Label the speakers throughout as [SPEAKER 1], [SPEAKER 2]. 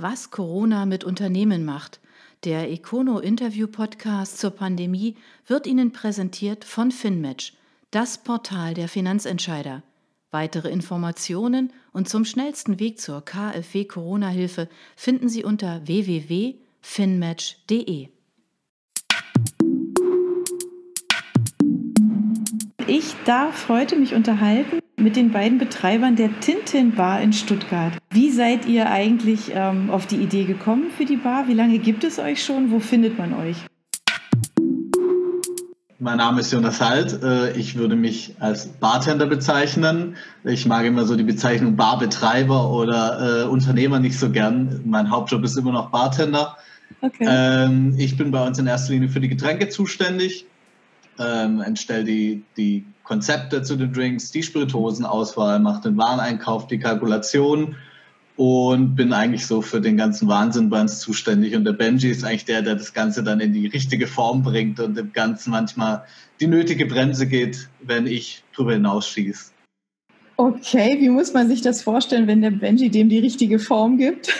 [SPEAKER 1] Was Corona mit Unternehmen macht. Der Econo Interview Podcast zur Pandemie wird Ihnen präsentiert von FinMatch, das Portal der Finanzentscheider. Weitere Informationen und zum schnellsten Weg zur KfW Corona Hilfe finden Sie unter www.finmatch.de. Ich darf heute mich unterhalten mit den beiden Betreibern der Tintin Bar in Stuttgart. Wie seid ihr eigentlich ähm, auf die Idee gekommen für die Bar? Wie lange gibt es euch schon? Wo findet man euch?
[SPEAKER 2] Mein Name ist Jonas Halt. Äh, ich würde mich als Bartender bezeichnen. Ich mag immer so die Bezeichnung Barbetreiber oder äh, Unternehmer nicht so gern. Mein Hauptjob ist immer noch Bartender. Okay. Ähm, ich bin bei uns in erster Linie für die Getränke zuständig ähm, entstelle die, die Konzepte zu den Drinks, die Spirituosenauswahl, mache den Wareneinkauf, die Kalkulation und bin eigentlich so für den ganzen Wahnsinn bei uns zuständig. Und der Benji ist eigentlich der, der das Ganze dann in die richtige Form bringt und dem Ganzen manchmal die nötige Bremse geht, wenn ich drüber hinausschieße.
[SPEAKER 1] Okay, wie muss man sich das vorstellen, wenn der Benji dem die richtige Form gibt?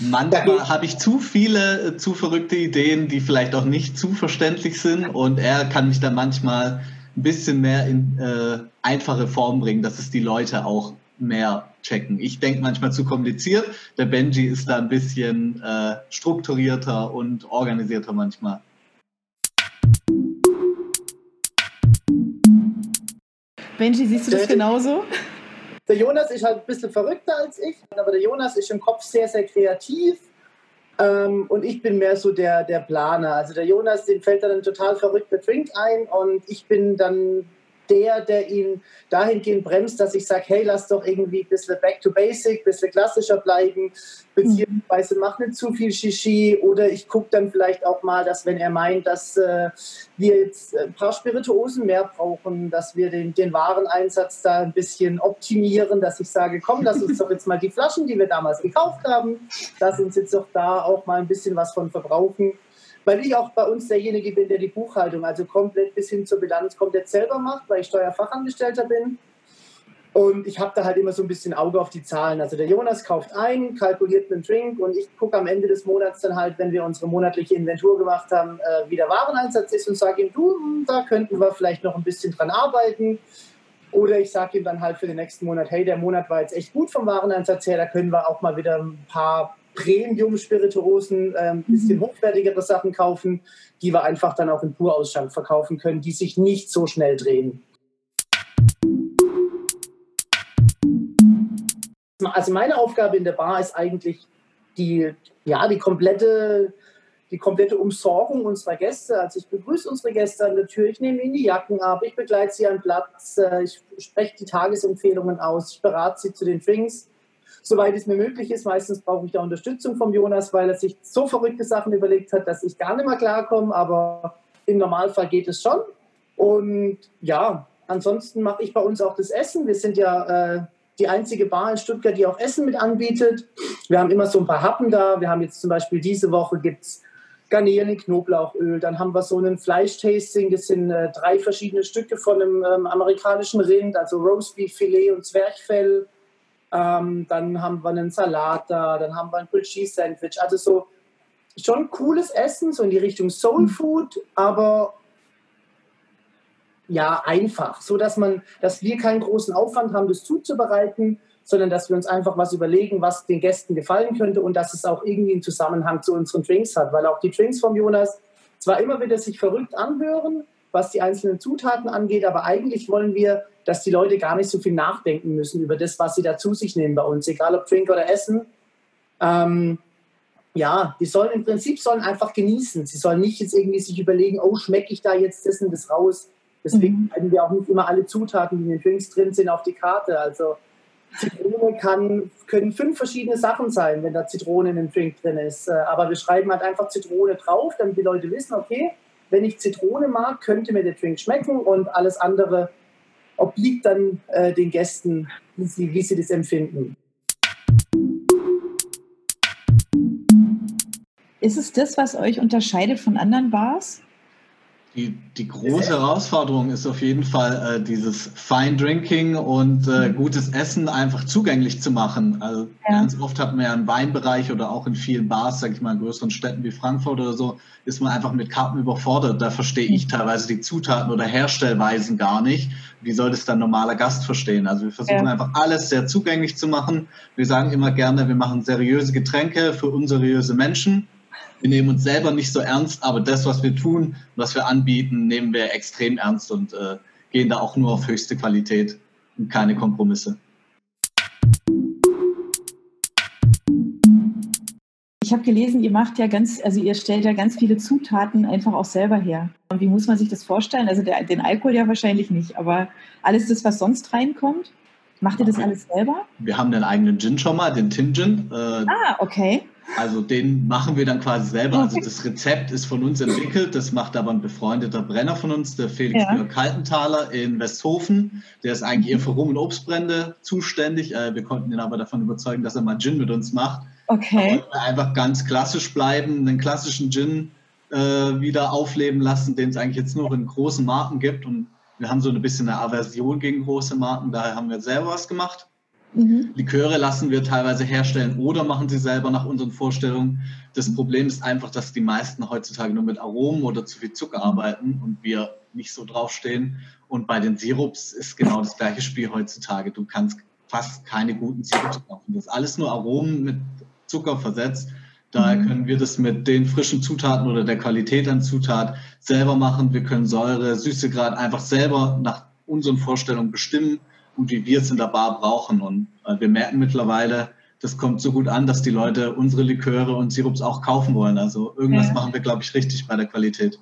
[SPEAKER 2] Manchmal habe ich zu viele, äh, zu verrückte Ideen, die vielleicht auch nicht zu verständlich sind und er kann mich dann manchmal ein bisschen mehr in äh, einfache Form bringen, dass es die Leute auch mehr checken. Ich denke manchmal zu kompliziert, der Benji ist da ein bisschen äh, strukturierter und organisierter manchmal.
[SPEAKER 1] Benji, siehst du das genauso?
[SPEAKER 3] Der Jonas ist halt ein bisschen verrückter als ich, aber der Jonas ist im Kopf sehr, sehr kreativ. Ähm, und ich bin mehr so der, der Planer. Also der Jonas, dem fällt dann ein total verrückter Drink ein und ich bin dann der, der ihn dahingehend bremst, dass ich sage, hey, lass doch irgendwie ein bisschen back to basic, ein bisschen klassischer bleiben, beziehungsweise mach nicht zu viel Shishi. Oder ich gucke dann vielleicht auch mal, dass wenn er meint, dass äh, wir jetzt ein paar Spirituosen mehr brauchen, dass wir den, den Wareneinsatz da ein bisschen optimieren, dass ich sage, komm, lass uns doch jetzt mal die Flaschen, die wir damals gekauft haben, lass uns jetzt doch da auch mal ein bisschen was von verbrauchen weil ich auch bei uns derjenige bin, der die Buchhaltung, also komplett bis hin zur Bilanz komplett selber macht, weil ich Steuerfachangestellter bin. Und ich habe da halt immer so ein bisschen Auge auf die Zahlen. Also der Jonas kauft ein, kalkuliert einen Drink und ich gucke am Ende des Monats dann halt, wenn wir unsere monatliche Inventur gemacht haben, äh, wie der Wareneinsatz ist und sage ihm, du, hm, da könnten wir vielleicht noch ein bisschen dran arbeiten. Oder ich sage ihm dann halt für den nächsten Monat, hey, der Monat war jetzt echt gut vom Wareneinsatz her, da können wir auch mal wieder ein paar Premium-Spirituosen, äh, ein bisschen mhm. hochwertigere Sachen kaufen, die wir einfach dann auch in Purausschank verkaufen können, die sich nicht so schnell drehen. Also meine Aufgabe in der Bar ist eigentlich die, ja, die komplette die komplette Umsorgung unserer Gäste. Also ich begrüße unsere Gäste an der Tür, ich nehme ihnen die Jacken ab, ich begleite sie an Platz, äh, ich spreche die Tagesempfehlungen aus, ich berate sie zu den Drinks soweit es mir möglich ist. Meistens brauche ich da Unterstützung vom Jonas, weil er sich so verrückte Sachen überlegt hat, dass ich gar nicht mehr klarkomme. Aber im Normalfall geht es schon. Und ja, ansonsten mache ich bei uns auch das Essen. Wir sind ja äh, die einzige Bar in Stuttgart, die auch Essen mit anbietet. Wir haben immer so ein paar Happen da. Wir haben jetzt zum Beispiel diese Woche gibt's Garnelen in Knoblauchöl. Dann haben wir so einen Fleischtasting. Das sind äh, drei verschiedene Stücke von einem ähm, amerikanischen Rind, also Roastbeef, Filet und Zwerchfell. Ähm, dann haben wir einen Salat da, dann haben wir ein Grilled Cheese Sandwich. Also so schon cooles Essen, so in die Richtung Soul mhm. Food, aber ja, einfach, so dass man, dass wir keinen großen Aufwand haben, das zuzubereiten, sondern dass wir uns einfach was überlegen, was den Gästen gefallen könnte und dass es auch irgendwie einen Zusammenhang zu unseren Drinks hat, weil auch die Drinks vom Jonas zwar immer wieder sich verrückt anhören, was die einzelnen Zutaten angeht, aber eigentlich wollen wir dass die Leute gar nicht so viel nachdenken müssen über das, was sie da zu sich nehmen bei uns, egal ob Drink oder Essen. Ähm, ja, die sollen im Prinzip sollen einfach genießen. Sie sollen nicht jetzt irgendwie sich überlegen, oh, schmecke ich da jetzt das und das raus. Deswegen mhm. wir auch nicht immer alle Zutaten, die in den Drinks drin sind, auf die Karte. Also Zitrone kann, können fünf verschiedene Sachen sein, wenn da Zitrone in einem Drink drin ist. Äh, aber wir schreiben halt einfach Zitrone drauf, damit die Leute wissen, okay, wenn ich Zitrone mag, könnte mir der Drink schmecken und alles andere obliegt dann äh, den Gästen, wie sie, wie sie das empfinden.
[SPEAKER 1] Ist es das, was euch unterscheidet von anderen Bars?
[SPEAKER 2] Die, die große Herausforderung ist auf jeden Fall äh, dieses Fine Drinking und äh, mhm. gutes Essen einfach zugänglich zu machen. Also ja. ganz oft hat man ja einen Weinbereich oder auch in vielen Bars, sag ich mal, in größeren Städten wie Frankfurt oder so, ist man einfach mit Karten überfordert. Da verstehe ich mhm. teilweise die Zutaten oder Herstellweisen gar nicht. Wie soll das dann normaler Gast verstehen? Also wir versuchen ja. einfach alles sehr zugänglich zu machen. Wir sagen immer gerne, wir machen seriöse Getränke für unseriöse Menschen wir nehmen uns selber nicht so ernst, aber das, was wir tun, was wir anbieten, nehmen wir extrem ernst und äh, gehen da auch nur auf höchste Qualität und keine Kompromisse.
[SPEAKER 1] Ich habe gelesen, ihr macht ja ganz, also ihr stellt ja ganz viele Zutaten einfach auch selber her. Und wie muss man sich das vorstellen? Also der, den Alkohol ja wahrscheinlich nicht, aber alles das, was sonst reinkommt, macht ihr das alles selber?
[SPEAKER 2] Wir haben den eigenen Gin schon mal, den Tin Gin.
[SPEAKER 1] Äh, ah, okay.
[SPEAKER 2] Also den machen wir dann quasi selber. Also das Rezept ist von uns entwickelt, das macht aber ein befreundeter Brenner von uns, der Felix ja. Kaltenthaler in Westhofen. Der ist eigentlich eher für Rum- und Obstbrände zuständig. Äh, wir konnten ihn aber davon überzeugen, dass er mal Gin mit uns macht.
[SPEAKER 1] Okay.
[SPEAKER 2] wir einfach ganz klassisch bleiben, den klassischen Gin äh, wieder aufleben lassen, den es eigentlich jetzt nur in großen Marken gibt. Und wir haben so ein bisschen eine Aversion gegen große Marken, daher haben wir selber was gemacht. Mhm. Liköre lassen wir teilweise herstellen oder machen sie selber nach unseren Vorstellungen. Das Problem ist einfach, dass die meisten heutzutage nur mit Aromen oder zu viel Zucker arbeiten und wir nicht so draufstehen. Und bei den Sirups ist genau das gleiche Spiel heutzutage. Du kannst fast keine guten Sirups kaufen. Das ist alles nur Aromen mit Zucker versetzt. Daher mhm. können wir das mit den frischen Zutaten oder der Qualität an Zutat selber machen. Wir können Säure, Süßegrad einfach selber nach unseren Vorstellungen bestimmen und wie wir es in der Bar brauchen. Und äh, wir merken mittlerweile, das kommt so gut an, dass die Leute unsere Liköre und Sirups auch kaufen wollen. Also irgendwas ja. machen wir, glaube ich, richtig bei der Qualität.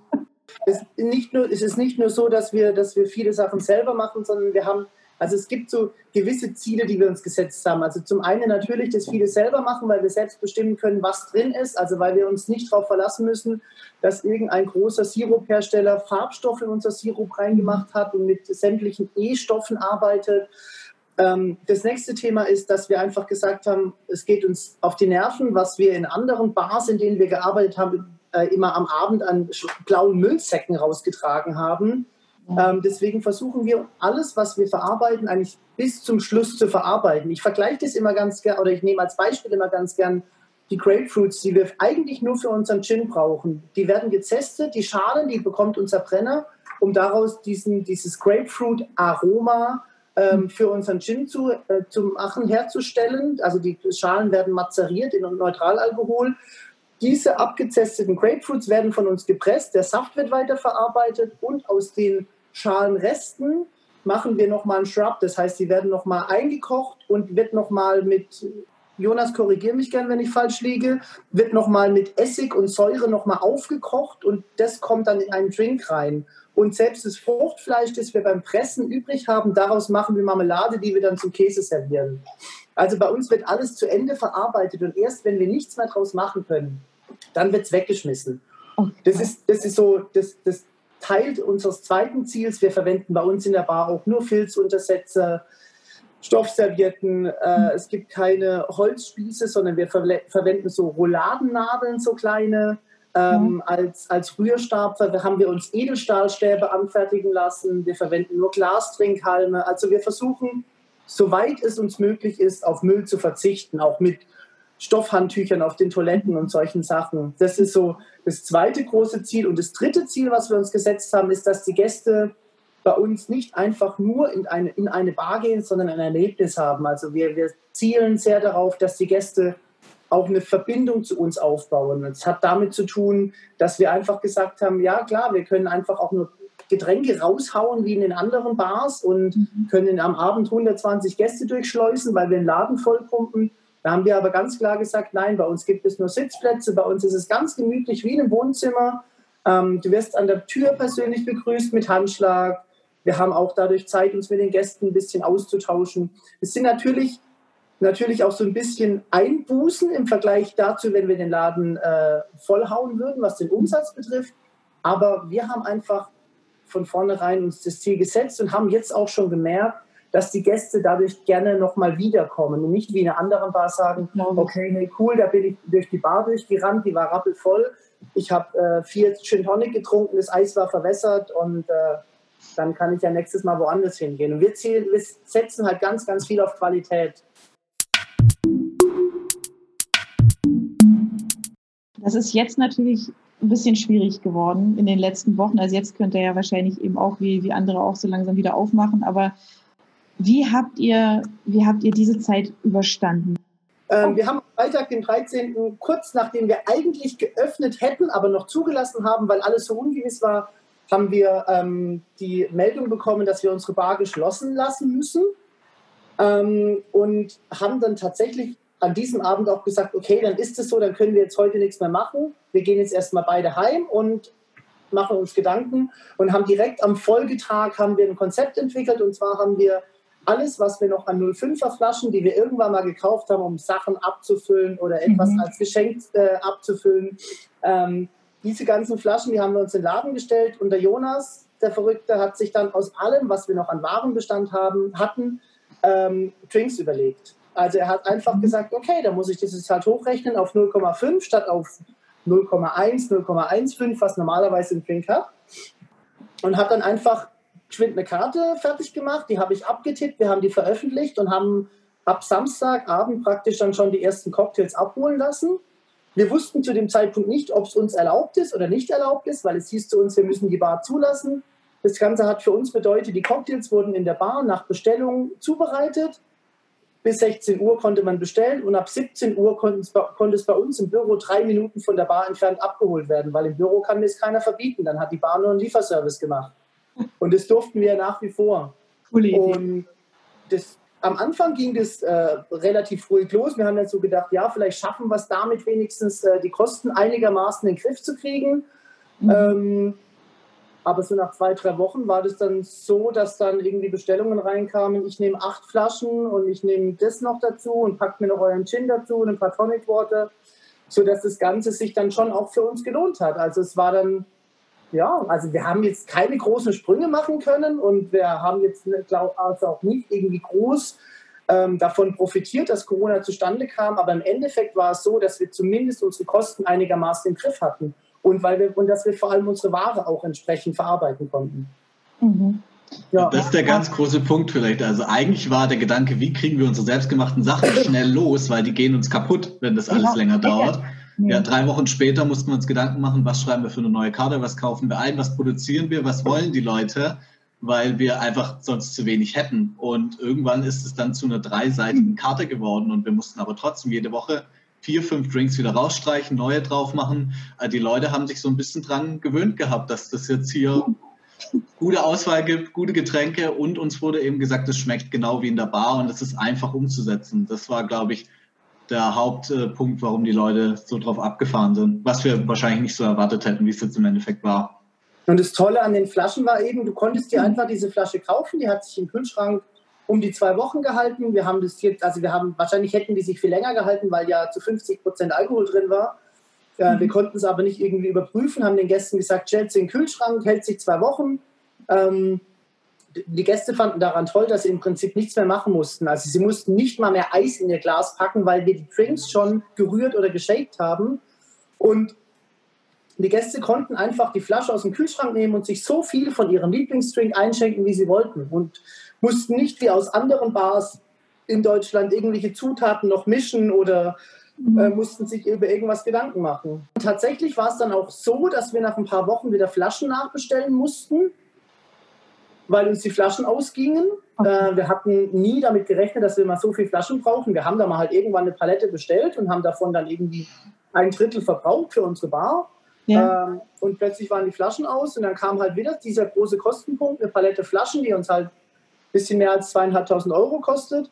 [SPEAKER 3] Es, nicht nur, es ist nicht nur so, dass wir, dass wir viele Sachen selber machen, sondern wir haben also es gibt so gewisse Ziele, die wir uns gesetzt haben. Also zum einen natürlich, dass viele selber machen, weil wir selbst bestimmen können, was drin ist. Also weil wir uns nicht darauf verlassen müssen, dass irgendein großer Siruphersteller Farbstoffe in unser Sirup reingemacht hat und mit sämtlichen E-Stoffen arbeitet. Ähm, das nächste Thema ist, dass wir einfach gesagt haben, es geht uns auf die Nerven, was wir in anderen Bars, in denen wir gearbeitet haben, äh, immer am Abend an blauen Müllsäcken rausgetragen haben ähm, deswegen versuchen wir alles, was wir verarbeiten, eigentlich bis zum Schluss zu verarbeiten. Ich vergleiche das immer ganz gern, oder ich nehme als Beispiel immer ganz gern die Grapefruits, die wir eigentlich nur für unseren Gin brauchen. Die werden gezestet, die Schalen, die bekommt unser Brenner, um daraus diesen, dieses Grapefruit-Aroma ähm, für unseren Gin zu, äh, zu machen, herzustellen. Also die Schalen werden mazeriert in Neutralalkohol. Diese abgezesteten Grapefruits werden von uns gepresst, der Saft wird weiterverarbeitet und aus den Schalenresten machen wir nochmal einen Shrub. Das heißt, die werden nochmal eingekocht und wird nochmal mit, Jonas, korrigiere mich gern, wenn ich falsch liege, wird nochmal mit Essig und Säure nochmal aufgekocht und das kommt dann in einen Drink rein. Und selbst das Fruchtfleisch, das wir beim Pressen übrig haben, daraus machen wir Marmelade, die wir dann zum Käse servieren. Also bei uns wird alles zu Ende verarbeitet und erst wenn wir nichts mehr draus machen können, dann wird es weggeschmissen. Das ist, das ist so, das, das Teil unseres zweiten Ziels. Wir verwenden bei uns in der Bar auch nur Filzuntersetzer, Stoffservietten. Äh, es gibt keine Holzspieße, sondern wir ver verwenden so Rouladennadeln, so kleine. Ähm, mhm. als, als Rührstab haben wir uns Edelstahlstäbe anfertigen lassen. Wir verwenden nur Glastrinkhalme. Also wir versuchen, soweit es uns möglich ist, auf Müll zu verzichten, auch mit Stoffhandtüchern auf den Toiletten und solchen Sachen. Das ist so das zweite große Ziel. Und das dritte Ziel, was wir uns gesetzt haben, ist, dass die Gäste bei uns nicht einfach nur in eine, in eine Bar gehen, sondern ein Erlebnis haben. Also wir, wir zielen sehr darauf, dass die Gäste auch eine Verbindung zu uns aufbauen. Es hat damit zu tun, dass wir einfach gesagt haben, ja klar, wir können einfach auch nur Getränke raushauen wie in den anderen Bars und mhm. können am Abend 120 Gäste durchschleusen, weil wir den Laden vollpumpen. Da haben wir aber ganz klar gesagt, nein, bei uns gibt es nur Sitzplätze, bei uns ist es ganz gemütlich wie in einem Wohnzimmer. Ähm, du wirst an der Tür persönlich begrüßt mit Handschlag. Wir haben auch dadurch Zeit, uns mit den Gästen ein bisschen auszutauschen. Es sind natürlich, natürlich auch so ein bisschen Einbußen im Vergleich dazu, wenn wir den Laden äh, vollhauen würden, was den Umsatz betrifft. Aber wir haben einfach von vornherein uns das Ziel gesetzt und haben jetzt auch schon gemerkt, dass die Gäste dadurch gerne nochmal wiederkommen und nicht wie in einer anderen Bar sagen, okay, hey, cool, da bin ich durch die Bar durchgerannt, die war rappelvoll. Ich habe äh, vier Gin Tonic getrunken, das Eis war verwässert und äh, dann kann ich ja nächstes Mal woanders hingehen. Und wir, zielen, wir setzen halt ganz, ganz viel auf Qualität.
[SPEAKER 4] Das ist jetzt natürlich ein bisschen schwierig geworden in den letzten Wochen. Also jetzt könnt ihr ja wahrscheinlich eben auch wie, wie andere auch so langsam wieder aufmachen. Aber wie habt ihr, wie habt ihr diese Zeit überstanden?
[SPEAKER 3] Ähm, wir haben am Freitag, den 13., kurz nachdem wir eigentlich geöffnet hätten, aber noch zugelassen haben, weil alles so ungewiss war, haben wir ähm, die Meldung bekommen, dass wir unsere Bar geschlossen lassen müssen. Ähm, und haben dann tatsächlich an diesem Abend auch gesagt, okay, dann ist es so, dann können wir jetzt heute nichts mehr machen. Wir gehen jetzt erstmal beide heim und machen uns Gedanken und haben direkt am Folgetag haben wir ein Konzept entwickelt und zwar haben wir alles, was wir noch an 05er Flaschen, die wir irgendwann mal gekauft haben, um Sachen abzufüllen oder etwas mhm. als Geschenk äh, abzufüllen, ähm, diese ganzen Flaschen, die haben wir uns in den Laden gestellt und der Jonas, der Verrückte, hat sich dann aus allem, was wir noch an Warenbestand haben, hatten, ähm, Drinks überlegt. Also er hat einfach gesagt, okay, da muss ich jetzt halt hochrechnen auf 0,5 statt auf 0,1, 0,15, was normalerweise ein Drink hat. Und hat dann einfach geschwind eine Karte fertig gemacht, die habe ich abgetippt, wir haben die veröffentlicht und haben ab Samstagabend praktisch dann schon die ersten Cocktails abholen lassen. Wir wussten zu dem Zeitpunkt nicht, ob es uns erlaubt ist oder nicht erlaubt ist, weil es hieß zu uns, wir müssen die Bar zulassen. Das Ganze hat für uns bedeutet, die Cocktails wurden in der Bar nach Bestellung zubereitet. Bis 16 Uhr konnte man bestellen und ab 17 Uhr konnte es bei uns im Büro drei Minuten von der Bar entfernt abgeholt werden, weil im Büro kann mir es keiner verbieten. Dann hat die Bar nur einen Lieferservice gemacht. Und das durften wir nach wie vor. Coole Idee. Und das, am Anfang ging das äh, relativ ruhig los. Wir haben dann so gedacht, ja, vielleicht schaffen wir es damit wenigstens, äh, die Kosten einigermaßen in den Griff zu kriegen. Mhm. Ähm, aber so nach zwei, drei Wochen war das dann so, dass dann irgendwie Bestellungen reinkamen. Ich nehme acht Flaschen und ich nehme das noch dazu und packt mir noch euren Gin dazu und ein paar Tonic Water, sodass das Ganze sich dann schon auch für uns gelohnt hat. Also es war dann, ja, also wir haben jetzt keine großen Sprünge machen können und wir haben jetzt glaub, also auch nicht irgendwie groß ähm, davon profitiert, dass Corona zustande kam. Aber im Endeffekt war es so, dass wir zumindest unsere Kosten einigermaßen im Griff hatten und, weil wir, und dass wir vor allem unsere Ware auch entsprechend verarbeiten konnten.
[SPEAKER 2] Mhm. Ja. Das ist der ganz große Punkt vielleicht. Also eigentlich war der Gedanke, wie kriegen wir unsere selbstgemachten Sachen schnell los, weil die gehen uns kaputt, wenn das alles ja. länger dauert. Ja, drei Wochen später mussten wir uns Gedanken machen, was schreiben wir für eine neue Karte, was kaufen wir ein, was produzieren wir, was wollen die Leute, weil wir einfach sonst zu wenig hätten. Und irgendwann ist es dann zu einer dreiseitigen Karte geworden und wir mussten aber trotzdem jede Woche vier, fünf Drinks wieder rausstreichen, neue drauf machen. Äh, die Leute haben sich so ein bisschen dran gewöhnt gehabt, dass das jetzt hier gute Auswahl gibt, gute Getränke und uns wurde eben gesagt, es schmeckt genau wie in der Bar und es ist einfach umzusetzen. Das war, glaube ich, der Hauptpunkt, warum die Leute so drauf abgefahren sind, was wir wahrscheinlich nicht so erwartet hätten, wie es jetzt im Endeffekt war.
[SPEAKER 3] Und das Tolle an den Flaschen war eben, du konntest dir einfach diese Flasche kaufen, die hat sich im Kühlschrank um die zwei Wochen gehalten. Wir haben das jetzt, also wir haben, wahrscheinlich hätten die sich viel länger gehalten, weil ja zu 50 Prozent Alkohol drin war. Äh, wir konnten es aber nicht irgendwie überprüfen, haben den Gästen gesagt, stellt sie in den Kühlschrank, hält sich zwei Wochen. Ähm, die Gäste fanden daran toll, dass sie im Prinzip nichts mehr machen mussten. Also sie mussten nicht mal mehr Eis in ihr Glas packen, weil wir die Drinks schon gerührt oder geshakt haben. Und die Gäste konnten einfach die Flasche aus dem Kühlschrank nehmen und sich so viel von ihrem Lieblingsdrink einschenken, wie sie wollten. Und mussten nicht wie aus anderen Bars in Deutschland irgendwelche Zutaten noch mischen oder äh, mussten sich über irgendwas Gedanken machen. Und tatsächlich war es dann auch so, dass wir nach ein paar Wochen wieder Flaschen nachbestellen mussten, weil uns die Flaschen ausgingen. Äh, wir hatten nie damit gerechnet, dass wir mal so viele Flaschen brauchen. Wir haben da mal halt irgendwann eine Palette bestellt und haben davon dann irgendwie ein Drittel verbraucht für unsere Bar. Ja. Ähm, und plötzlich waren die Flaschen aus und dann kam halt wieder dieser große Kostenpunkt, eine Palette Flaschen, die uns halt bisschen mehr als zweieinhalbtausend Euro kostet.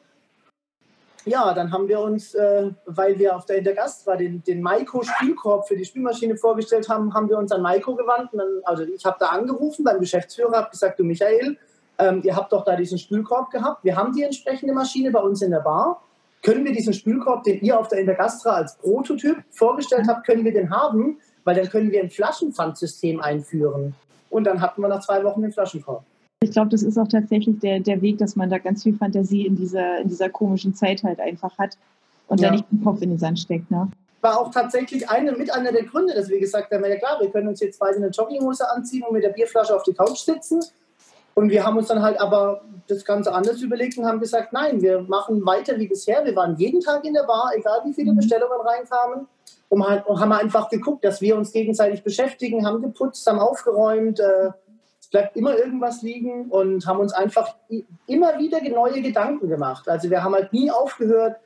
[SPEAKER 3] Ja, dann haben wir uns, äh, weil wir auf der Intergast war, den, den Maiko-Spielkorb für die Spielmaschine vorgestellt haben, haben wir uns an Maiko gewandt. Dann, also ich habe da angerufen beim Geschäftsführer, habe gesagt, du Michael, ähm, ihr habt doch da diesen Spülkorb gehabt. Wir haben die entsprechende Maschine bei uns in der Bar. Können wir diesen Spülkorb, den ihr auf der Intergastra als Prototyp vorgestellt habt, können wir den haben? Weil dann können wir ein Flaschenpfandsystem einführen. Und dann hatten wir nach zwei Wochen den Flaschenkorb.
[SPEAKER 4] Ich glaube, das ist auch tatsächlich der, der Weg, dass man da ganz viel Fantasie in dieser, in dieser komischen Zeit halt einfach hat und ja. da nicht den Kopf in den Sand steckt. Ne?
[SPEAKER 3] war auch tatsächlich eine, mit einer der Gründe, dass wir gesagt haben, ja klar, wir können uns jetzt weise eine Jogginghose anziehen und mit der Bierflasche auf die Couch sitzen. Und wir haben uns dann halt aber das Ganze anders überlegt und haben gesagt, nein, wir machen weiter wie bisher. Wir waren jeden Tag in der Bar, egal wie viele mhm. Bestellungen reinkamen. Und haben einfach geguckt, dass wir uns gegenseitig beschäftigen, haben geputzt, haben aufgeräumt. Äh, bleibt immer irgendwas liegen und haben uns einfach immer wieder neue Gedanken gemacht. Also wir haben halt nie aufgehört,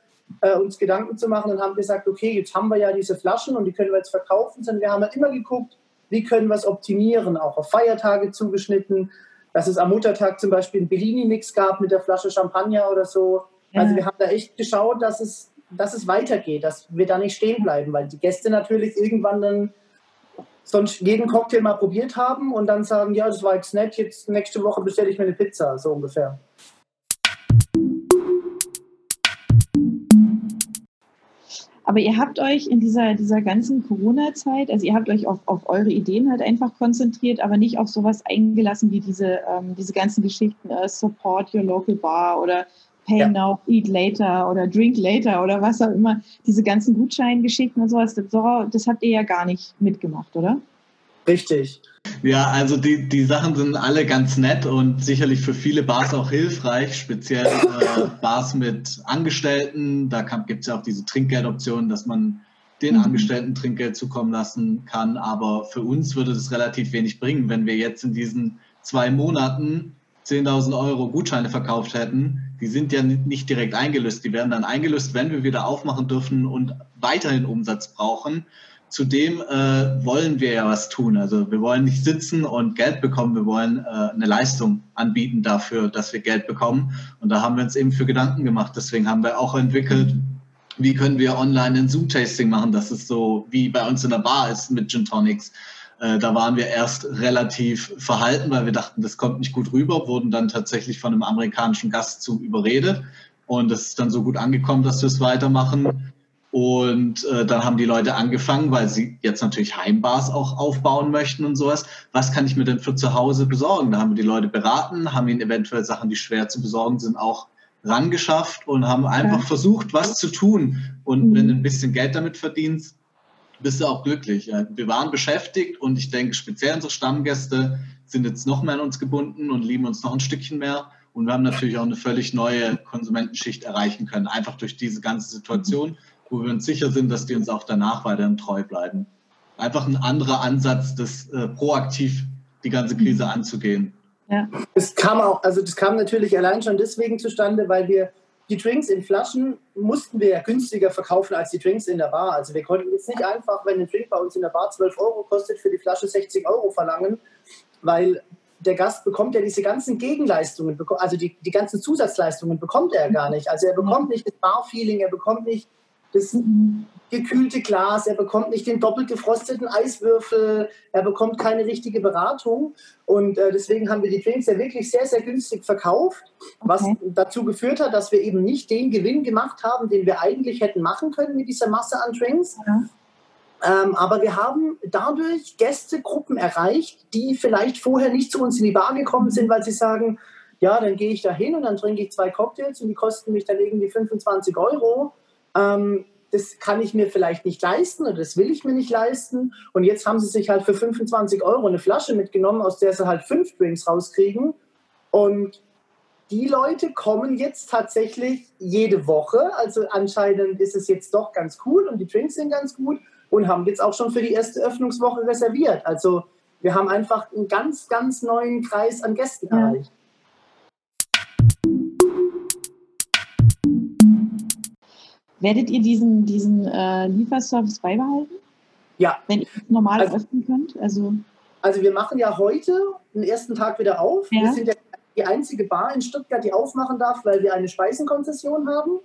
[SPEAKER 3] äh, uns Gedanken zu machen und haben gesagt, okay, jetzt haben wir ja diese Flaschen und die können wir jetzt verkaufen, sondern wir haben halt immer geguckt, wie können wir es optimieren, auch auf Feiertage zugeschnitten, dass es am Muttertag zum Beispiel einen Bellini-Mix gab mit der Flasche Champagner oder so. Ja. Also wir haben da echt geschaut, dass es, dass es weitergeht, dass wir da nicht stehen bleiben, weil die Gäste natürlich irgendwann dann sonst jeden Cocktail mal probiert haben und dann sagen, ja, das war jetzt nett, jetzt nächste Woche bestelle ich mir eine Pizza, so ungefähr.
[SPEAKER 4] Aber ihr habt euch in dieser, dieser ganzen Corona-Zeit, also ihr habt euch auf, auf eure Ideen halt einfach konzentriert, aber nicht auf sowas eingelassen wie diese, ähm, diese ganzen Geschichten, äh, Support Your Local Bar oder Pay ja. Now, Eat Later oder Drink Later oder was auch immer. Diese ganzen Gutscheingeschichten und sowas, das, das habt ihr ja gar nicht mitgemacht, oder?
[SPEAKER 3] Richtig.
[SPEAKER 2] Ja, also die, die Sachen sind alle ganz nett und sicherlich für viele Bars auch hilfreich, speziell äh, Bars mit Angestellten. Da gibt es ja auch diese Trinkgeldoption, dass man den mhm. Angestellten Trinkgeld zukommen lassen kann. Aber für uns würde das relativ wenig bringen, wenn wir jetzt in diesen zwei Monaten 10.000 Euro Gutscheine verkauft hätten. Die sind ja nicht direkt eingelöst. Die werden dann eingelöst, wenn wir wieder aufmachen dürfen und weiterhin Umsatz brauchen. Zudem äh, wollen wir ja was tun. Also wir wollen nicht sitzen und Geld bekommen, wir wollen äh, eine Leistung anbieten dafür, dass wir Geld bekommen. Und da haben wir uns eben für Gedanken gemacht. Deswegen haben wir auch entwickelt, wie können wir online ein Zoom-Tasting machen, dass es so wie bei uns in der Bar ist mit Gin Tonics. Äh, da waren wir erst relativ verhalten, weil wir dachten, das kommt nicht gut rüber, wurden dann tatsächlich von einem amerikanischen Gast zu überredet. Und es ist dann so gut angekommen, dass wir es weitermachen. Und äh, dann haben die Leute angefangen, weil sie jetzt natürlich Heimbars auch aufbauen möchten und sowas. Was kann ich mir denn für zu Hause besorgen? Da haben wir die Leute beraten, haben ihnen eventuell Sachen, die schwer zu besorgen sind, auch rangeschafft und haben einfach versucht, was zu tun. Und mhm. wenn du ein bisschen Geld damit verdienst, bist du auch glücklich. Wir waren beschäftigt und ich denke, speziell unsere Stammgäste sind jetzt noch mehr an uns gebunden und lieben uns noch ein Stückchen mehr. Und wir haben natürlich auch eine völlig neue Konsumentenschicht erreichen können, einfach durch diese ganze Situation wo wir uns sicher sind, dass die uns auch danach weiterhin treu bleiben. Einfach ein anderer Ansatz, das äh, proaktiv die ganze Krise mhm. anzugehen.
[SPEAKER 3] Ja. Das kam auch, also das kam natürlich allein schon deswegen zustande, weil wir die Drinks in Flaschen mussten wir ja günstiger verkaufen als die Drinks in der Bar. Also wir konnten jetzt nicht einfach, wenn ein Drink bei uns in der Bar 12 Euro kostet, für die Flasche 60 Euro verlangen, weil der Gast bekommt ja diese ganzen Gegenleistungen, also die, die ganzen Zusatzleistungen bekommt er gar nicht. Also er bekommt nicht das Bar-Feeling, er bekommt nicht das gekühlte Glas, er bekommt nicht den doppelt gefrosteten Eiswürfel, er bekommt keine richtige Beratung. Und äh, deswegen haben wir die Drinks ja wirklich sehr, sehr günstig verkauft, was okay. dazu geführt hat, dass wir eben nicht den Gewinn gemacht haben, den wir eigentlich hätten machen können mit dieser Masse an Drinks. Ja. Ähm, aber wir haben dadurch Gästegruppen erreicht, die vielleicht vorher nicht zu uns in die Bar gekommen sind, weil sie sagen, ja, dann gehe ich da hin und dann trinke ich zwei Cocktails und die kosten mich dann irgendwie 25 Euro ähm, das kann ich mir vielleicht nicht leisten oder das will ich mir nicht leisten. Und jetzt haben sie sich halt für 25 Euro eine Flasche mitgenommen, aus der sie halt fünf Drinks rauskriegen. Und die Leute kommen jetzt tatsächlich jede Woche. Also anscheinend ist es jetzt doch ganz cool und die Drinks sind ganz gut und haben jetzt auch schon für die erste Öffnungswoche reserviert. Also wir haben einfach einen ganz, ganz neuen Kreis an Gästen erreicht.
[SPEAKER 4] Werdet ihr diesen, diesen äh, Lieferservice beibehalten?
[SPEAKER 3] Ja.
[SPEAKER 4] Wenn ihr normal also, öffnen könnt?
[SPEAKER 3] Also, also wir machen ja heute den ersten Tag wieder auf. Ja. Wir sind ja die einzige Bar in Stuttgart, die aufmachen darf, weil wir eine Speisenkonzession haben.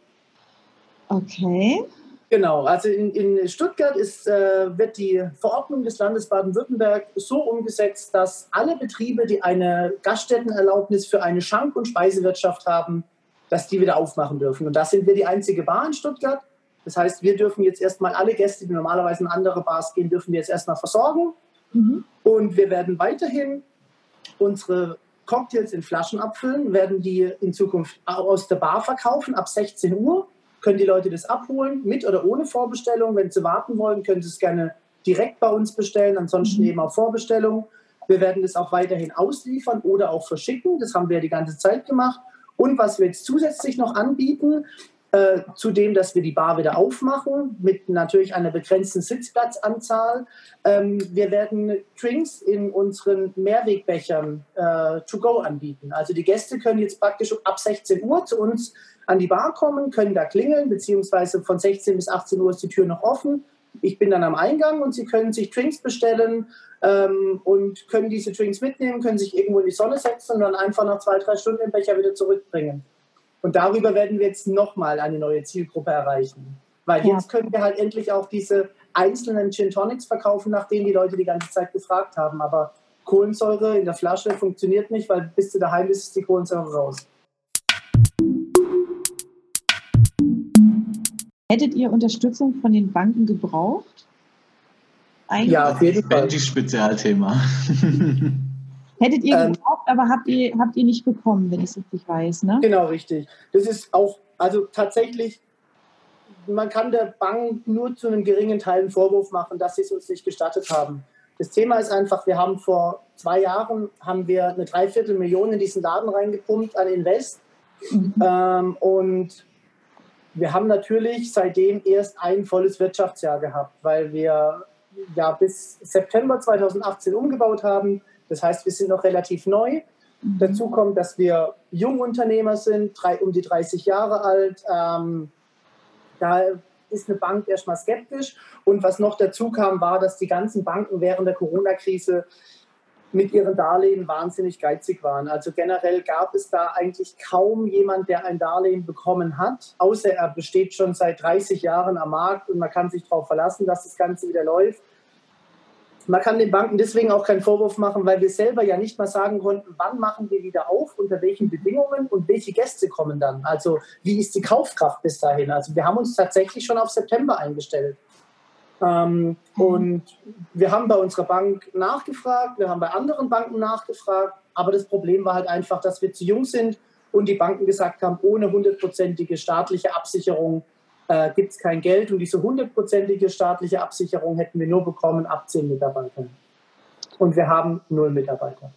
[SPEAKER 4] Okay.
[SPEAKER 3] Genau, also in, in Stuttgart ist, äh, wird die Verordnung des Landes Baden-Württemberg so umgesetzt, dass alle Betriebe, die eine Gaststättenerlaubnis für eine Schank- und Speisewirtschaft haben, dass die wieder aufmachen dürfen. Und da sind wir die einzige Bar in Stuttgart. Das heißt, wir dürfen jetzt erstmal alle Gäste, die normalerweise in andere Bars gehen, dürfen wir jetzt erstmal versorgen. Mhm. Und wir werden weiterhin unsere Cocktails in Flaschen abfüllen, werden die in Zukunft aus der Bar verkaufen ab 16 Uhr. können die Leute das abholen, mit oder ohne Vorbestellung. Wenn sie warten wollen, können sie es gerne direkt bei uns bestellen, ansonsten mhm. eben auf Vorbestellung. Wir werden das auch weiterhin ausliefern oder auch verschicken. Das haben wir die ganze Zeit gemacht. Und was wir jetzt zusätzlich noch anbieten, äh, zudem, dass wir die Bar wieder aufmachen mit natürlich einer begrenzten Sitzplatzanzahl. Ähm, wir werden Drinks in unseren Mehrwegbechern äh, to go anbieten. Also die Gäste können jetzt praktisch ab 16 Uhr zu uns an die Bar kommen, können da klingeln, beziehungsweise von 16 bis 18 Uhr ist die Tür noch offen. Ich bin dann am Eingang und Sie können sich Drinks bestellen ähm, und können diese Drinks mitnehmen, können sich irgendwo in die Sonne setzen und dann einfach nach zwei, drei Stunden den Becher wieder zurückbringen. Und darüber werden wir jetzt nochmal eine neue Zielgruppe erreichen. Weil ja. jetzt können wir halt endlich auch diese einzelnen Gin Tonics verkaufen, nach denen die Leute die ganze Zeit gefragt haben. Aber Kohlensäure in der Flasche funktioniert nicht, weil bis du daheim bist, ist die Kohlensäure raus.
[SPEAKER 4] Hättet ihr Unterstützung von den Banken gebraucht?
[SPEAKER 2] Eigentlich ja, auf jeden Fall. Spezialthema.
[SPEAKER 4] Hättet ihr ähm, gebraucht, aber habt ihr, habt ihr nicht bekommen, wenn ich es richtig weiß, ne?
[SPEAKER 3] Genau, richtig. Das ist auch, also tatsächlich, man kann der Bank nur zu einem geringen Teil einen Vorwurf machen, dass sie es uns nicht gestattet haben. Das Thema ist einfach, wir haben vor zwei Jahren haben wir eine Dreiviertelmillion in diesen Laden reingepumpt an Invest. Mhm. Ähm, und wir haben natürlich seitdem erst ein volles Wirtschaftsjahr gehabt, weil wir ja bis September 2018 umgebaut haben. Das heißt, wir sind noch relativ neu. Mhm. Dazu kommt, dass wir Jungunternehmer sind, drei, um die 30 Jahre alt. Ähm, da ist eine Bank erstmal skeptisch. Und was noch dazu kam, war, dass die ganzen Banken während der Corona-Krise mit ihren Darlehen wahnsinnig geizig waren. Also generell gab es da eigentlich kaum jemand, der ein Darlehen bekommen hat, außer er besteht schon seit 30 Jahren am Markt und man kann sich darauf verlassen, dass das Ganze wieder läuft. Man kann den Banken deswegen auch keinen Vorwurf machen, weil wir selber ja nicht mal sagen konnten, wann machen wir wieder auf, unter welchen Bedingungen und welche Gäste kommen dann. Also wie ist die Kaufkraft bis dahin? Also wir haben uns tatsächlich schon auf September eingestellt. Ähm, mhm. Und wir haben bei unserer Bank nachgefragt, wir haben bei anderen Banken nachgefragt, aber das Problem war halt einfach, dass wir zu jung sind und die Banken gesagt haben, ohne hundertprozentige staatliche Absicherung äh, gibt es kein Geld. Und diese hundertprozentige staatliche Absicherung hätten wir nur bekommen ab zehn Mitarbeitern. Und wir haben null Mitarbeiter.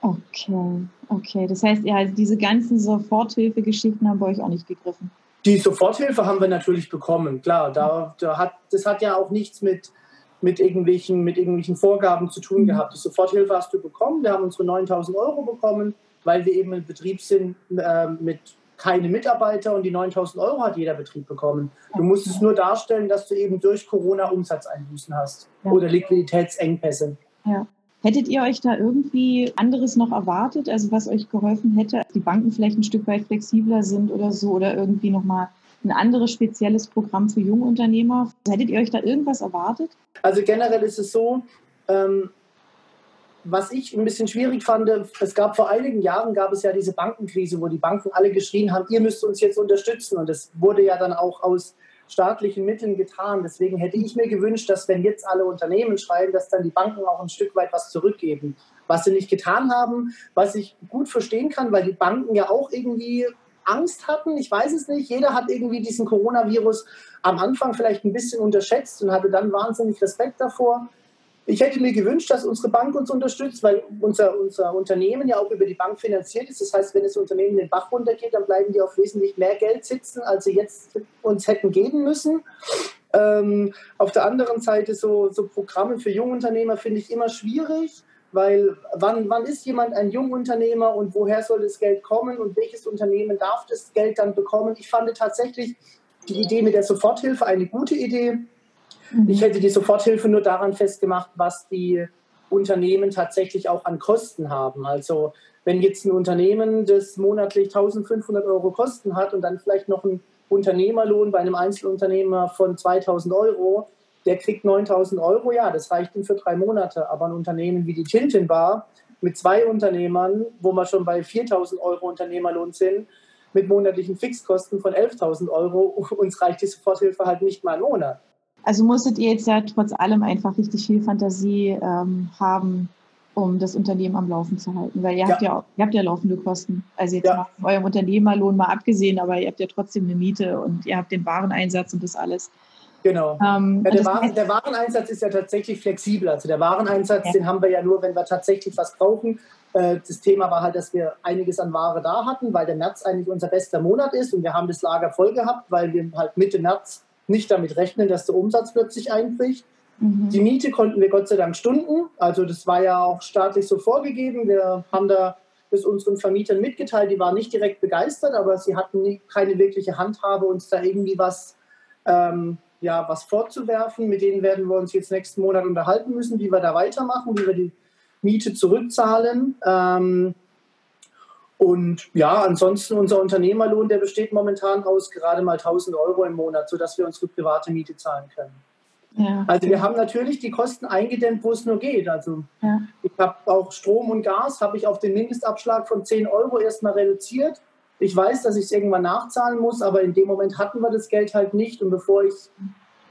[SPEAKER 4] Okay, okay. Das heißt, ja, diese ganzen Soforthilfegeschichten haben bei euch auch nicht gegriffen.
[SPEAKER 3] Die Soforthilfe haben wir natürlich bekommen, klar. Da, da hat, das hat ja auch nichts mit, mit, irgendwelchen, mit irgendwelchen Vorgaben zu tun mhm. gehabt. Die Soforthilfe hast du bekommen. Wir haben unsere 9000 Euro bekommen, weil wir eben ein Betrieb sind äh, mit keine Mitarbeiter und die 9000 Euro hat jeder Betrieb bekommen. Du musstest nur darstellen, dass du eben durch Corona Umsatzeinbußen hast ja. oder Liquiditätsengpässe.
[SPEAKER 4] Ja. Hättet ihr euch da irgendwie anderes noch erwartet, also was euch geholfen hätte, die Banken vielleicht ein Stück weit flexibler sind oder so oder irgendwie nochmal ein anderes spezielles Programm für Jungunternehmer? Hättet ihr euch da irgendwas erwartet?
[SPEAKER 3] Also generell ist es so, ähm, was ich ein bisschen schwierig fand, es gab vor einigen Jahren gab es ja diese Bankenkrise, wo die Banken alle geschrien haben, ihr müsst uns jetzt unterstützen. Und das wurde ja dann auch aus staatlichen Mitteln getan. Deswegen hätte ich mir gewünscht, dass wenn jetzt alle Unternehmen schreien, dass dann die Banken auch ein Stück weit was zurückgeben. Was sie nicht getan haben, was ich gut verstehen kann, weil die Banken ja auch irgendwie Angst hatten. Ich weiß es nicht. Jeder hat irgendwie diesen Coronavirus am Anfang vielleicht ein bisschen unterschätzt und hatte dann wahnsinnig Respekt davor. Ich hätte mir gewünscht, dass unsere Bank uns unterstützt, weil unser, unser Unternehmen ja auch über die Bank finanziert ist. Das heißt, wenn das Unternehmen den Bach runtergeht, dann bleiben die auf wesentlich mehr Geld sitzen, als sie jetzt uns hätten geben müssen. Ähm, auf der anderen Seite so, so Programme für Jungunternehmer finde ich immer schwierig, weil wann, wann ist jemand ein Jungunternehmer und woher soll das Geld kommen und welches Unternehmen darf das Geld dann bekommen? Ich fand tatsächlich die Idee mit der Soforthilfe eine gute Idee Mhm. Ich hätte die Soforthilfe nur daran festgemacht, was die Unternehmen tatsächlich auch an Kosten haben. Also wenn jetzt ein Unternehmen, das monatlich 1500 Euro Kosten hat und dann vielleicht noch einen Unternehmerlohn bei einem Einzelunternehmer von 2000 Euro, der kriegt 9000 Euro, ja, das reicht ihm für drei Monate. Aber ein Unternehmen wie die Tintin Bar mit zwei Unternehmern, wo wir schon bei 4000 Euro Unternehmerlohn sind, mit monatlichen Fixkosten von 11.000 Euro, uns reicht die Soforthilfe halt nicht mal einen Monat.
[SPEAKER 4] Also musstet ihr jetzt ja trotz allem einfach richtig viel Fantasie ähm, haben, um das Unternehmen am Laufen zu halten? Weil ihr ja. habt ja, ihr habt ja laufende Kosten. Also jetzt ja. mal von eurem Unternehmerlohn mal abgesehen, aber ihr habt ja trotzdem eine Miete und ihr habt den Wareneinsatz und das alles.
[SPEAKER 3] Genau. Ähm, ja, der, Waren, der, Wareneinsatz ist ja tatsächlich flexibel. Also der Wareneinsatz, ja. den haben wir ja nur, wenn wir tatsächlich was brauchen. Äh, das Thema war halt, dass wir einiges an Ware da hatten, weil der März eigentlich unser bester Monat ist und wir haben das Lager voll gehabt, weil wir halt Mitte März nicht damit rechnen, dass der Umsatz plötzlich einbricht. Mhm. Die Miete konnten wir Gott sei Dank stunden. Also das war ja auch staatlich so vorgegeben. Wir haben da bis unseren Vermietern mitgeteilt, die waren nicht direkt begeistert, aber sie hatten nie, keine wirkliche Handhabe, uns da irgendwie was, ähm, ja, was vorzuwerfen. Mit denen werden wir uns jetzt nächsten Monat unterhalten müssen, wie wir da weitermachen, wie wir die Miete zurückzahlen. Ähm, und ja, ansonsten unser Unternehmerlohn, der besteht momentan aus gerade mal 1000 Euro im Monat, sodass wir unsere private Miete zahlen können. Ja. Also wir haben natürlich die Kosten eingedämmt, wo es nur geht. Also ja. ich habe auch Strom und Gas, habe ich auf den Mindestabschlag von 10 Euro erstmal reduziert. Ich weiß, dass ich es irgendwann nachzahlen muss, aber in dem Moment hatten wir das Geld halt nicht. Und bevor ich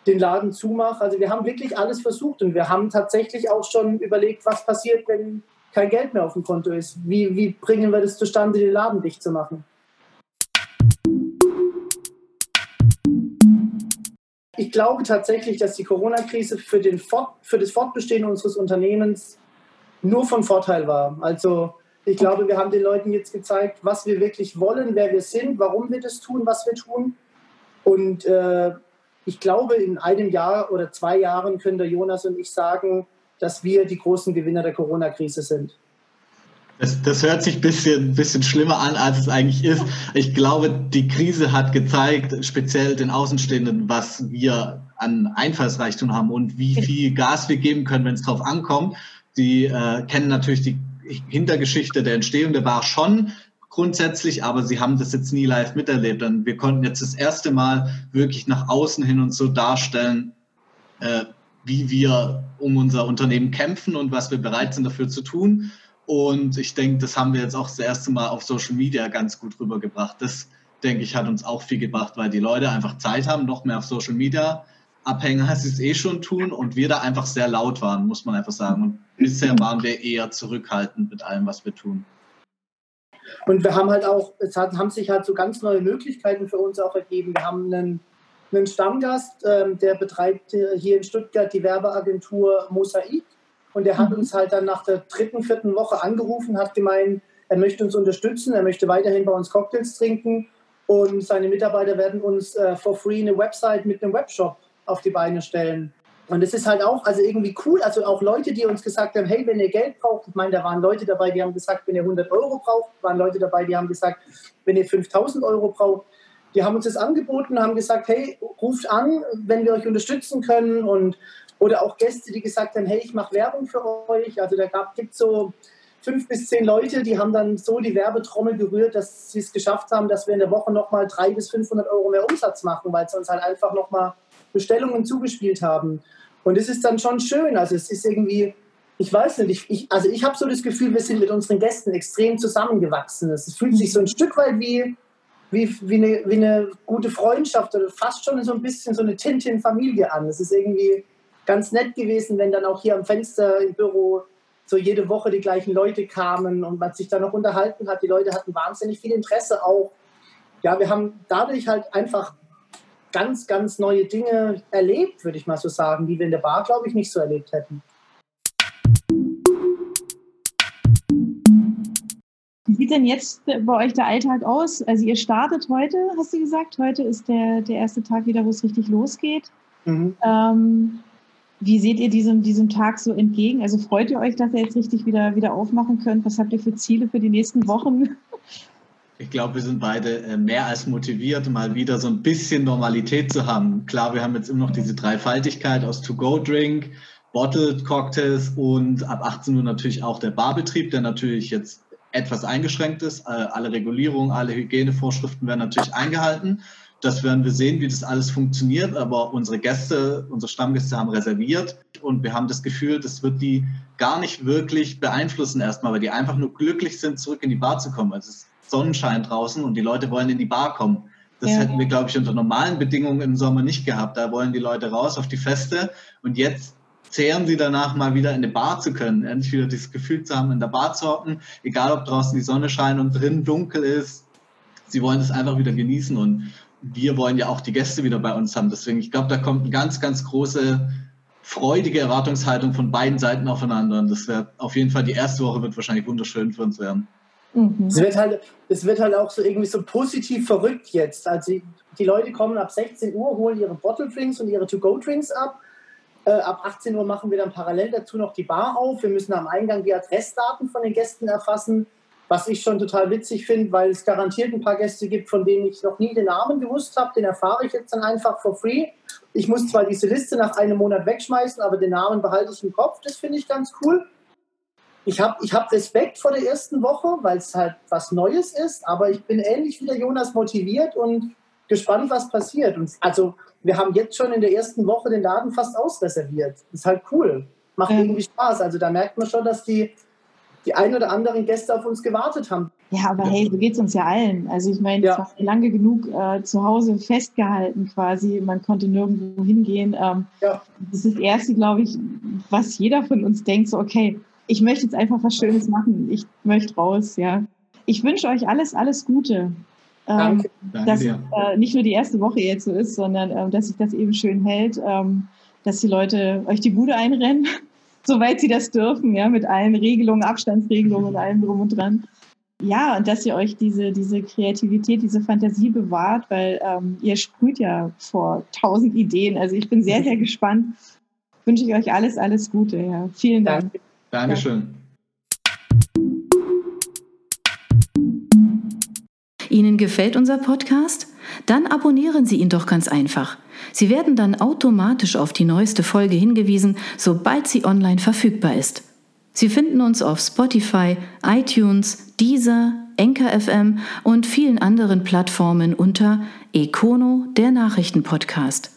[SPEAKER 3] den Laden zumache, also wir haben wirklich alles versucht und wir haben tatsächlich auch schon überlegt, was passiert, wenn kein Geld mehr auf dem Konto ist. Wie, wie bringen wir das zustande, den Laden dicht zu machen? Ich glaube tatsächlich, dass die Corona-Krise für, für das Fortbestehen unseres Unternehmens nur von Vorteil war. Also ich glaube, wir haben den Leuten jetzt gezeigt, was wir wirklich wollen, wer wir sind, warum wir das tun, was wir tun. Und äh, ich glaube, in einem Jahr oder zwei Jahren können der Jonas und ich sagen, dass wir die großen Gewinner der Corona-Krise sind.
[SPEAKER 2] Das, das, hört sich ein bisschen, bisschen schlimmer an, als es eigentlich ist. Ich glaube, die Krise hat gezeigt, speziell den Außenstehenden, was wir an Einfallsreichtum haben und wie viel Gas wir geben können, wenn es drauf ankommt. Die äh, kennen natürlich die Hintergeschichte der Entstehung der Bar schon grundsätzlich, aber sie haben das jetzt nie live miterlebt. Und wir konnten jetzt das erste Mal wirklich nach außen hin und so darstellen, äh, wie wir um unser Unternehmen kämpfen und was wir bereit sind dafür zu tun. Und ich denke, das haben wir jetzt auch das erste Mal auf Social Media ganz gut rübergebracht. Das, denke ich, hat uns auch viel gebracht, weil die Leute einfach Zeit haben, noch mehr auf Social Media abhängen, als sie es eh schon tun und wir da einfach sehr laut waren, muss man einfach sagen. Und bisher waren wir eher zurückhaltend mit allem, was wir tun.
[SPEAKER 3] Und wir haben halt auch, es hat, haben sich halt so ganz neue Möglichkeiten für uns auch ergeben. Wir haben einen, einen Stammgast, ähm, der betreibt hier in Stuttgart die Werbeagentur Mosaik. Und der hat mhm. uns halt dann nach der dritten, vierten Woche angerufen, hat gemeint, er möchte uns unterstützen, er möchte weiterhin bei uns Cocktails trinken und seine Mitarbeiter werden uns äh, for free eine Website mit einem Webshop auf die Beine stellen. Und es ist halt auch also irgendwie cool, also auch Leute, die uns gesagt haben, hey, wenn ihr Geld braucht, ich meine, da waren Leute dabei, die haben gesagt, wenn ihr 100 Euro braucht, waren Leute dabei, die haben gesagt, wenn ihr 5000 Euro braucht, die haben uns das angeboten, haben gesagt, hey, ruft an, wenn wir euch unterstützen können und oder auch Gäste, die gesagt haben, hey, ich mache Werbung für euch. Also da gibt es so fünf bis zehn Leute, die haben dann so die Werbetrommel gerührt, dass sie es geschafft haben, dass wir in der Woche nochmal 300 bis 500 Euro mehr Umsatz machen, weil sie uns halt einfach nochmal Bestellungen zugespielt haben. Und es ist dann schon schön. Also es ist irgendwie, ich weiß nicht, ich, ich also ich habe so das Gefühl, wir sind mit unseren Gästen extrem zusammengewachsen. Es fühlt sich so ein Stück weit wie, wie, wie, eine, wie eine gute Freundschaft oder fast schon so ein bisschen so eine Tintin-Familie an. Es ist irgendwie ganz nett gewesen, wenn dann auch hier am Fenster im Büro so jede Woche die gleichen Leute kamen und man sich dann noch unterhalten hat. Die Leute hatten wahnsinnig viel Interesse auch. Ja, wir haben dadurch halt einfach ganz, ganz neue Dinge erlebt, würde ich mal so sagen, die wir in der Bar, glaube ich, nicht so erlebt hätten.
[SPEAKER 4] Wie sieht denn jetzt bei euch der Alltag aus? Also ihr startet heute, hast du gesagt. Heute ist der, der erste Tag wieder, wo es richtig losgeht. Mhm. Ähm, wie seht ihr diesem, diesem Tag so entgegen? Also freut ihr euch, dass ihr jetzt richtig wieder, wieder aufmachen könnt? Was habt ihr für Ziele für die nächsten Wochen?
[SPEAKER 2] Ich glaube, wir sind beide äh, mehr als motiviert, mal wieder so ein bisschen Normalität zu haben. Klar, wir haben jetzt immer noch diese Dreifaltigkeit aus To-Go-Drink, Bottled Cocktails und ab 18 Uhr natürlich auch der Barbetrieb, der natürlich jetzt etwas eingeschränkt ist. Äh, alle Regulierungen, alle Hygienevorschriften werden natürlich eingehalten. Das werden wir sehen, wie das alles funktioniert. Aber unsere Gäste, unsere Stammgäste haben reserviert und wir haben das Gefühl, das wird die gar nicht wirklich beeinflussen erstmal, weil die einfach nur glücklich sind, zurück in die Bar zu kommen. Also es ist Sonnenschein draußen und die Leute wollen in die Bar kommen. Das ja. hätten wir, glaube ich, unter normalen Bedingungen im Sommer nicht gehabt. Da wollen die Leute raus auf die Feste und jetzt zehren sie danach mal wieder in eine Bar zu können, endlich wieder dieses Gefühl zu haben, in der Bar zu hocken, egal ob draußen die Sonne scheint und drin dunkel ist. Sie wollen es einfach wieder genießen und wir wollen ja auch die Gäste wieder bei uns haben. Deswegen, ich glaube, da kommt eine ganz, ganz große freudige Erwartungshaltung von beiden Seiten aufeinander. Und das wäre auf jeden Fall die erste Woche wird wahrscheinlich wunderschön für uns werden.
[SPEAKER 3] Mhm. Es, wird halt, es wird halt auch so irgendwie so positiv verrückt jetzt. Also die, die Leute kommen ab 16 Uhr, holen ihre Bottle Drinks und ihre To-Go-Drinks ab. Äh, ab 18 Uhr machen wir dann parallel dazu noch die Bar auf. Wir müssen am Eingang die Adressdaten von den Gästen erfassen, was ich schon total witzig finde, weil es garantiert ein paar Gäste gibt, von denen ich noch nie den Namen gewusst habe. Den erfahre ich jetzt dann einfach for free. Ich muss zwar diese Liste nach einem Monat wegschmeißen, aber den Namen behalte ich im Kopf. Das finde ich ganz cool. Ich habe ich hab Respekt vor der ersten Woche, weil es halt was Neues ist, aber ich bin ähnlich wie der Jonas motiviert und gespannt, was passiert. Und also wir haben jetzt schon in der ersten Woche den Laden fast ausreserviert. Das ist halt cool. Macht ähm. irgendwie Spaß. Also da merkt man schon, dass die, die ein oder anderen Gäste auf uns gewartet haben.
[SPEAKER 4] Ja, aber hey, so geht es uns ja allen. Also ich meine, es war lange genug äh, zu Hause festgehalten quasi. Man konnte nirgendwo hingehen. Ähm, ja. Das ist das Erste, glaube ich, was jeder von uns denkt, so okay, ich möchte jetzt einfach was Schönes machen. Ich möchte raus, ja. Ich wünsche euch alles, alles Gute. Ähm, Danke. dass äh, nicht nur die erste Woche jetzt so ist, sondern äh, dass sich das eben schön hält, ähm, dass die Leute euch die Bude einrennen, soweit sie das dürfen, ja, mit allen Regelungen, Abstandsregelungen und allem drum und dran. Ja, und dass ihr euch diese, diese Kreativität, diese Fantasie bewahrt, weil ähm, ihr sprüht ja vor tausend Ideen. Also ich bin sehr, sehr gespannt. Wünsche ich euch alles, alles Gute. Ja. Vielen Dank.
[SPEAKER 2] Danke. Dankeschön.
[SPEAKER 1] Ihnen gefällt unser Podcast? Dann abonnieren Sie ihn doch ganz einfach. Sie werden dann automatisch auf die neueste Folge hingewiesen, sobald sie online verfügbar ist. Sie finden uns auf Spotify, iTunes, Deezer, Enker FM und vielen anderen Plattformen unter Econo, der Nachrichtenpodcast.